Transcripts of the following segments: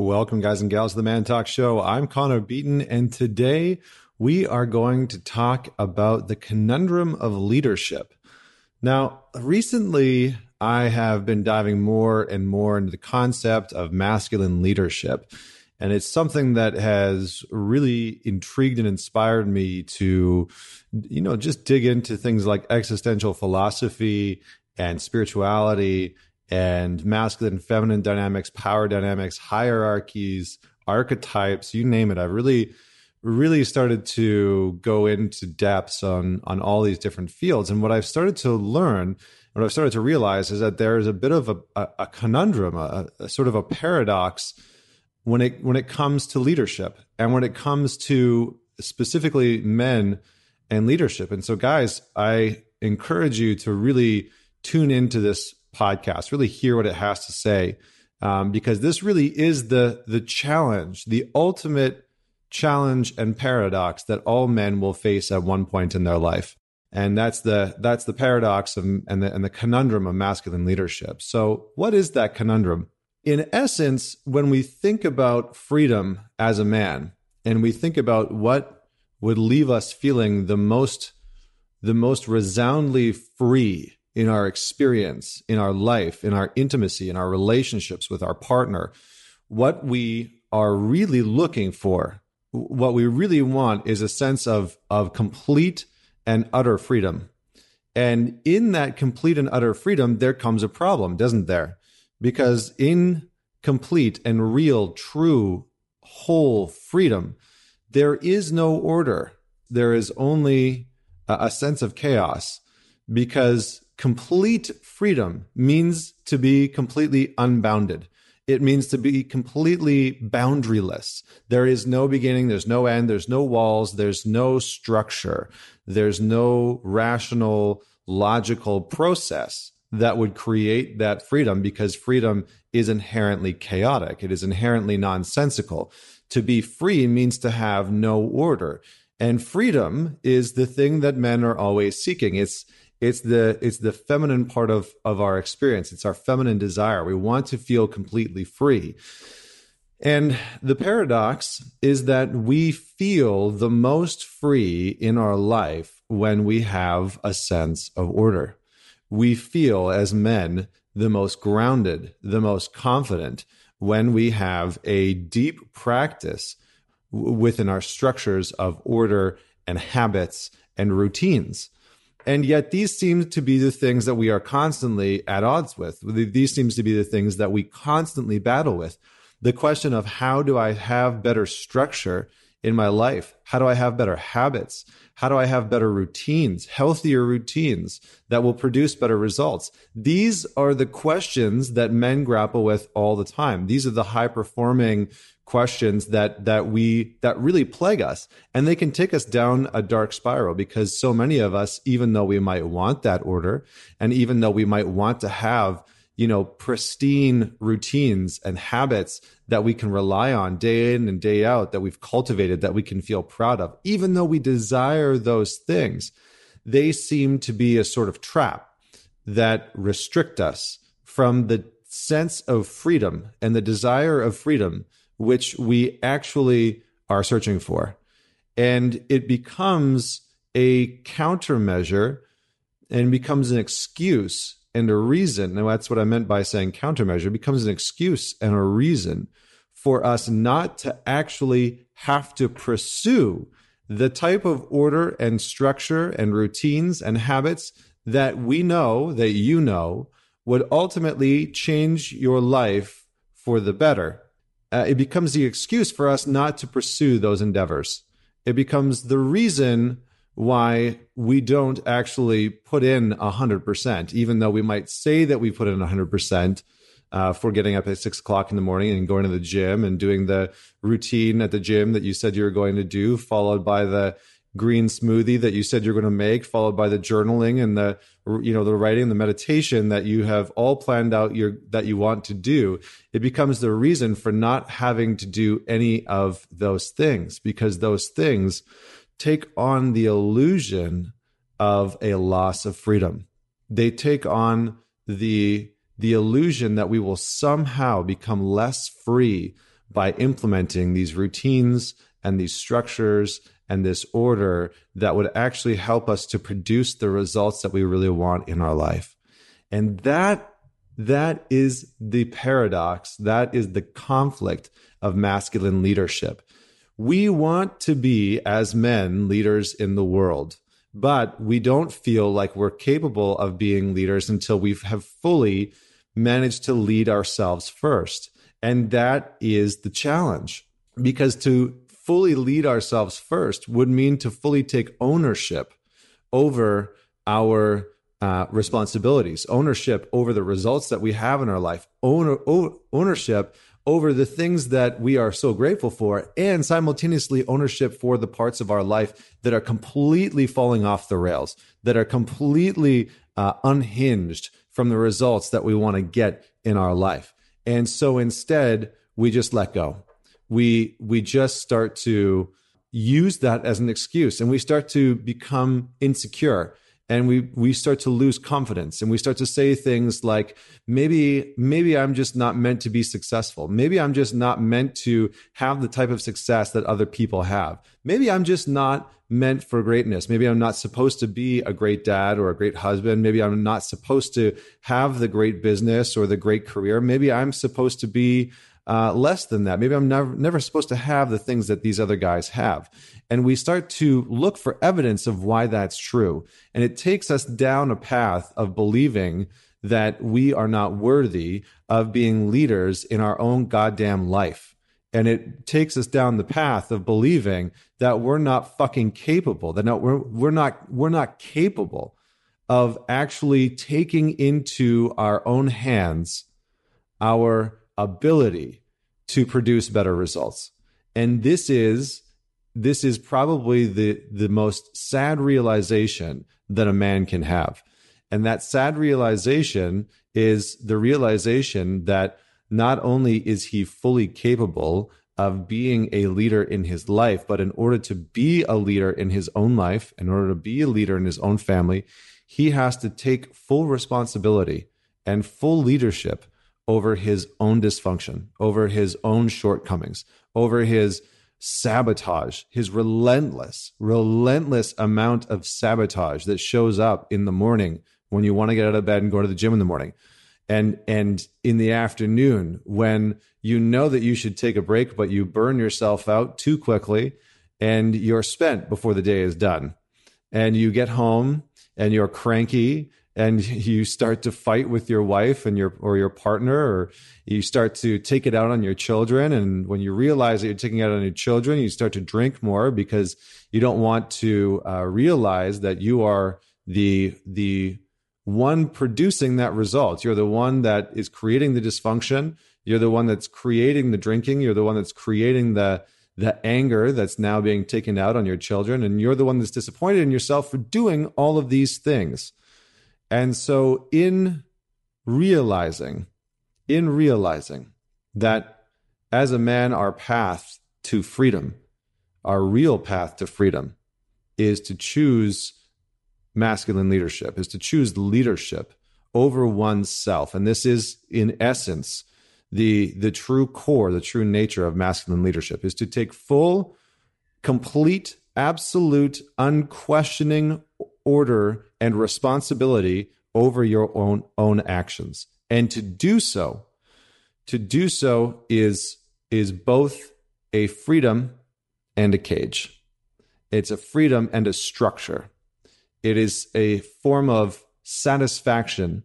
Welcome, guys and gals, to the Man Talk Show. I'm Connor Beaton, and today we are going to talk about the conundrum of leadership. Now, recently, I have been diving more and more into the concept of masculine leadership. And it's something that has really intrigued and inspired me to, you know, just dig into things like existential philosophy and spirituality and masculine and feminine dynamics, power dynamics, hierarchies, archetypes, you name it. I've really really started to go into depths on on all these different fields and what I've started to learn what I've started to realize is that there is a bit of a, a, a conundrum, a, a, sort of a paradox when it when it comes to leadership and when it comes to specifically men and leadership. And so, guys, I encourage you to really tune into this podcast, really hear what it has to say, um, because this really is the the challenge, the ultimate challenge and paradox that all men will face at one point in their life, and that's the that's the paradox of, and the and the conundrum of masculine leadership. So, what is that conundrum? In essence, when we think about freedom as a man, and we think about what would leave us feeling the most the most resoundly free in our experience, in our life, in our intimacy, in our relationships with our partner, what we are really looking for, what we really want is a sense of, of complete and utter freedom. And in that complete and utter freedom, there comes a problem, doesn't there? Because in complete and real, true, whole freedom, there is no order. There is only a sense of chaos because complete freedom means to be completely unbounded. It means to be completely boundaryless. There is no beginning, there's no end, there's no walls, there's no structure, there's no rational, logical process that would create that freedom because freedom is inherently chaotic. It is inherently nonsensical. To be free means to have no order. And freedom is the thing that men are always seeking. It's it's the it's the feminine part of of our experience. It's our feminine desire. We want to feel completely free. And the paradox is that we feel the most free in our life when we have a sense of order. We feel as men the most grounded the most confident when we have a deep practice within our structures of order and habits and routines and yet these seem to be the things that we are constantly at odds with. These seems to be the things that we constantly battle with. The question of how do I have better structure in my life? How do I have better habits? How do I have better routines, healthier routines that will produce better results? These are the questions that men grapple with all the time. These are the high performing questions that that we that really plague us and they can take us down a dark spiral because so many of us even though we might want that order and even though we might want to have you know pristine routines and habits that we can rely on day in and day out that we've cultivated that we can feel proud of even though we desire those things they seem to be a sort of trap that restrict us from the sense of freedom and the desire of freedom which we actually are searching for. And it becomes a countermeasure and becomes an excuse and a reason. And that's what I meant by saying countermeasure becomes an excuse and a reason for us not to actually have to pursue the type of order and structure and routines and habits that we know, that you know, would ultimately change your life for the better uh, it becomes the excuse for us not to pursue those endeavors. It becomes the reason why we don't actually put in 100%, even though we might say that we put in 100% uh, for getting up at six o'clock in the morning and going to the gym and doing the routine at the gym that you said you were going to do, followed by the green smoothie that you said you're going to make followed by the journaling and the you know the writing the meditation that you have all planned out your that you want to do. It becomes the reason for not having to do any of those things because those things take on the illusion of a loss of freedom they take on the the illusion that we will somehow become less free by implementing these routines and these structures and this order that would actually help us to produce the results that we really want in our life. And that that is the paradox, that is the conflict of masculine leadership. We want to be as men leaders in the world, but we don't feel like we're capable of being leaders until we have fully managed to lead ourselves first. And that is the challenge because to fully lead ourselves first would mean to fully take ownership over our uh, responsibilities, ownership over the results that we have in our life, owner, ownership over the things that we are so grateful for, and simultaneously ownership for the parts of our life that are completely falling off the rails, that are completely uh, unhinged from the results that we want to get in our life. And so instead, we just let go. We we just start to use that as an excuse and we start to become insecure and we we start to lose confidence and we start to say things like maybe maybe I'm just not meant to be successful. Maybe I'm just not meant to have the type of success that other people have. Maybe I'm just not meant for greatness. Maybe I'm not supposed to be a great dad or a great husband. Maybe I'm not supposed to have the great business or the great career. Maybe I'm supposed to be uh, less than that. Maybe I'm never, never supposed to have the things that these other guys have. And we start to look for evidence of why that's true. And it takes us down a path of believing that we are not worthy of being leaders in our own goddamn life. And it takes us down the path of believing that we're not fucking capable, that no, we're, we're not, we're not capable of actually taking into our own hands our ability to produce better results. And this is this is probably the the most sad realization that a man can have. And that sad realization is the realization that not only is he fully capable of being a leader in his life, but in order to be a leader in his own life, in order to be a leader in his own family, he has to take full responsibility and full leadership over his own dysfunction, over his own shortcomings, over his sabotage, his relentless, relentless amount of sabotage that shows up in the morning when you want to get out of bed and go to the gym in the morning. And and in the afternoon when you know that you should take a break but you burn yourself out too quickly and you're spent before the day is done. And you get home and you're cranky and you start to fight with your wife and your or your partner or you start to take it out on your children. And when you realize that you're taking it out on your children you start to drink more because you don't want to uh, realize that you are the the one producing that result. You're the one that is creating the dysfunction. You're the one that's creating the drinking. You're the one that's creating the the anger that's now being taken out on your children. And you're the one that's disappointed in yourself for doing all of these things and so, in realizing, in realizing that as a man, our path to freedom, our real path to freedom, is to choose masculine leadership, is to choose leadership over oneself. And this is, in essence, the, the true core, the true nature of masculine leadership is to take full, complete, absolute, unquestioning order and responsibility over your own own actions. And to do so, to do so is is both a freedom and a cage. It's a freedom and a structure. It is a form of satisfaction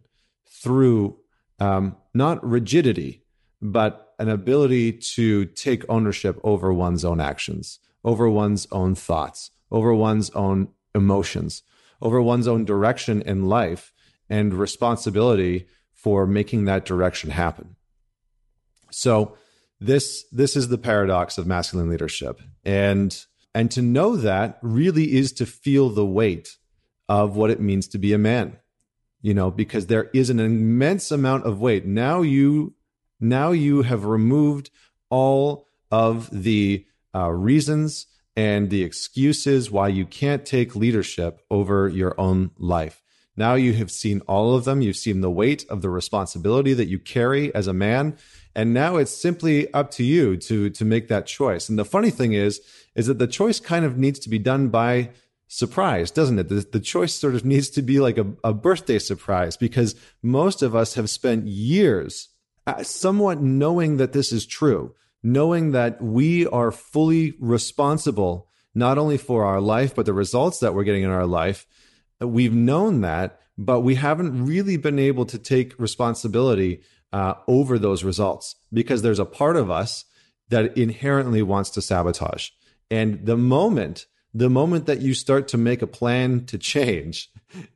through um, not rigidity, but an ability to take ownership over one's own actions, over one's own thoughts, over one's own emotions, over one's own direction in life and responsibility for making that direction happen. So this this is the paradox of masculine leadership. And and to know that really is to feel the weight of what it means to be a man. You know, because there is an immense amount of weight. Now you now you have removed all of the uh, reasons and the excuses why you can't take leadership over your own life. Now you have seen all of them. You've seen the weight of the responsibility that you carry as a man. and now it's simply up to you to to make that choice and the funny thing is is that the choice kind of needs to be done by surprise doesn't it the, the choice sort of needs to be like a, a birthday surprise because most of us have spent years uh, somewhat knowing that this is true knowing that we are fully responsible not only for our life but the results that we're getting in our life we've known that but we haven't really been able to take responsibility uh, over those results because there's a part of us that inherently wants to sabotage. And the moment, the moment that you start to make a plan to change,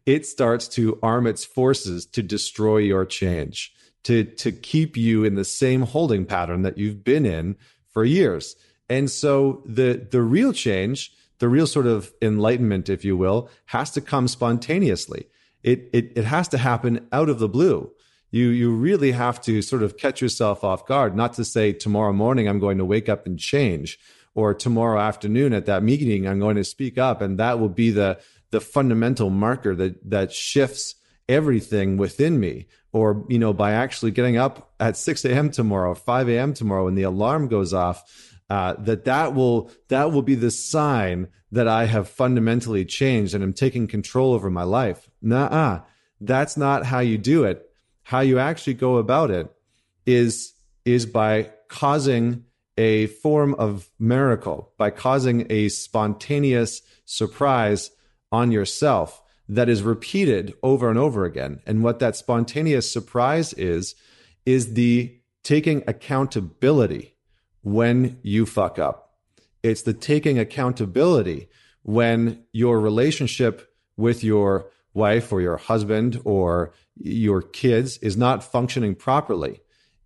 it starts to arm its forces to destroy your change, to, to keep you in the same holding pattern that you've been in for years. And so the, the real change, the real sort of enlightenment, if you will, has to come spontaneously it, it, it has to happen out of the blue. You, you really have to sort of catch yourself off guard, not to say tomorrow morning I'm going to wake up and change or tomorrow afternoon at that meeting I'm going to speak up and that will be the, the fundamental marker that, that shifts everything within me or you know by actually getting up at 6 a.m tomorrow 5 a.m tomorrow when the alarm goes off uh, that that will that will be the sign that I have fundamentally changed and I'm taking control over my life. Nah, that's not how you do it. How you actually go about it is is by causing a form of miracle, by causing a spontaneous surprise on yourself that is repeated over and over again. And what that spontaneous surprise is, is the taking accountability when you fuck up. It's the taking accountability when your relationship with your wife or your husband or your kids is not functioning properly.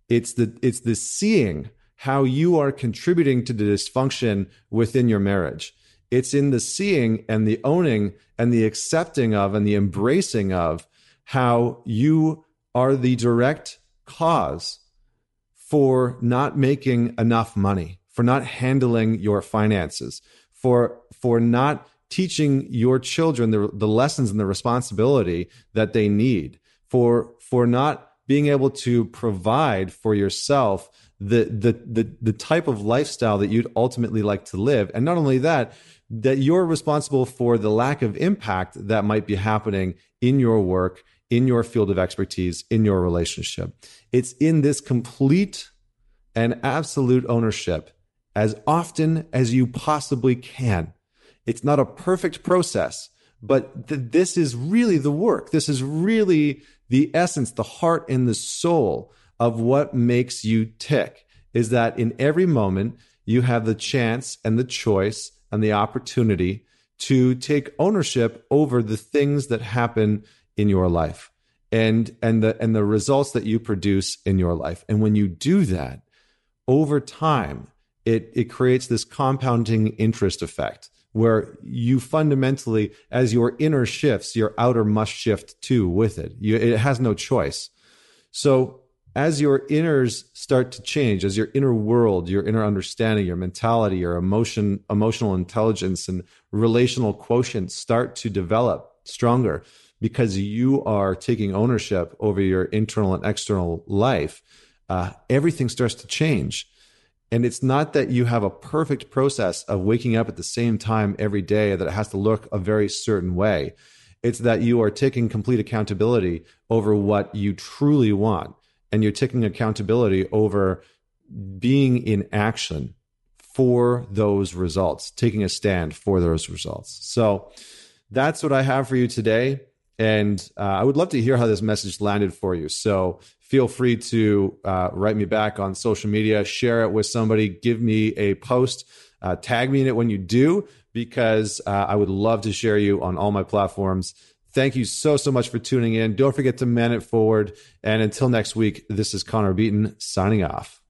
It's the it's the seeing how you are contributing to the dysfunction within your marriage. It's in the seeing and the owning and the accepting of and the embracing of how you are the direct cause for not making enough money, for not handling your finances, for for not teaching your children the, the lessons and the responsibility that they need, for for not being able to provide for yourself the the the, the type of lifestyle that you'd ultimately like to live. And not only that, that you're responsible for the lack of impact that might be happening in your work in your field of expertise, in your relationship. It's in this complete and absolute ownership as often as you possibly can. It's not a perfect process, but th- this is really the work. This is really the essence, the heart and the soul of what makes you tick is that in every moment you have the chance and the choice and the opportunity to take ownership over the things that happen in your life and and the and the results that you produce in your life. And when you do that over time it it creates this compounding interest effect where you fundamentally as your inner shifts your outer must shift too with it. You, it has no choice. So as your inners start to change as your inner world your inner understanding your mentality your emotion emotional intelligence and relational quotient start to develop stronger because you are taking ownership over your internal and external life, uh, everything starts to change. And it's not that you have a perfect process of waking up at the same time every day that it has to look a very certain way. It's that you are taking complete accountability over what you truly want. And you're taking accountability over being in action for those results, taking a stand for those results. So that's what I have for you today. And uh, I would love to hear how this message landed for you. So feel free to uh, write me back on social media, share it with somebody, give me a post, uh, tag me in it when you do, because uh, I would love to share you on all my platforms. Thank you so, so much for tuning in. Don't forget to man it forward. And until next week, this is Connor Beaton signing off.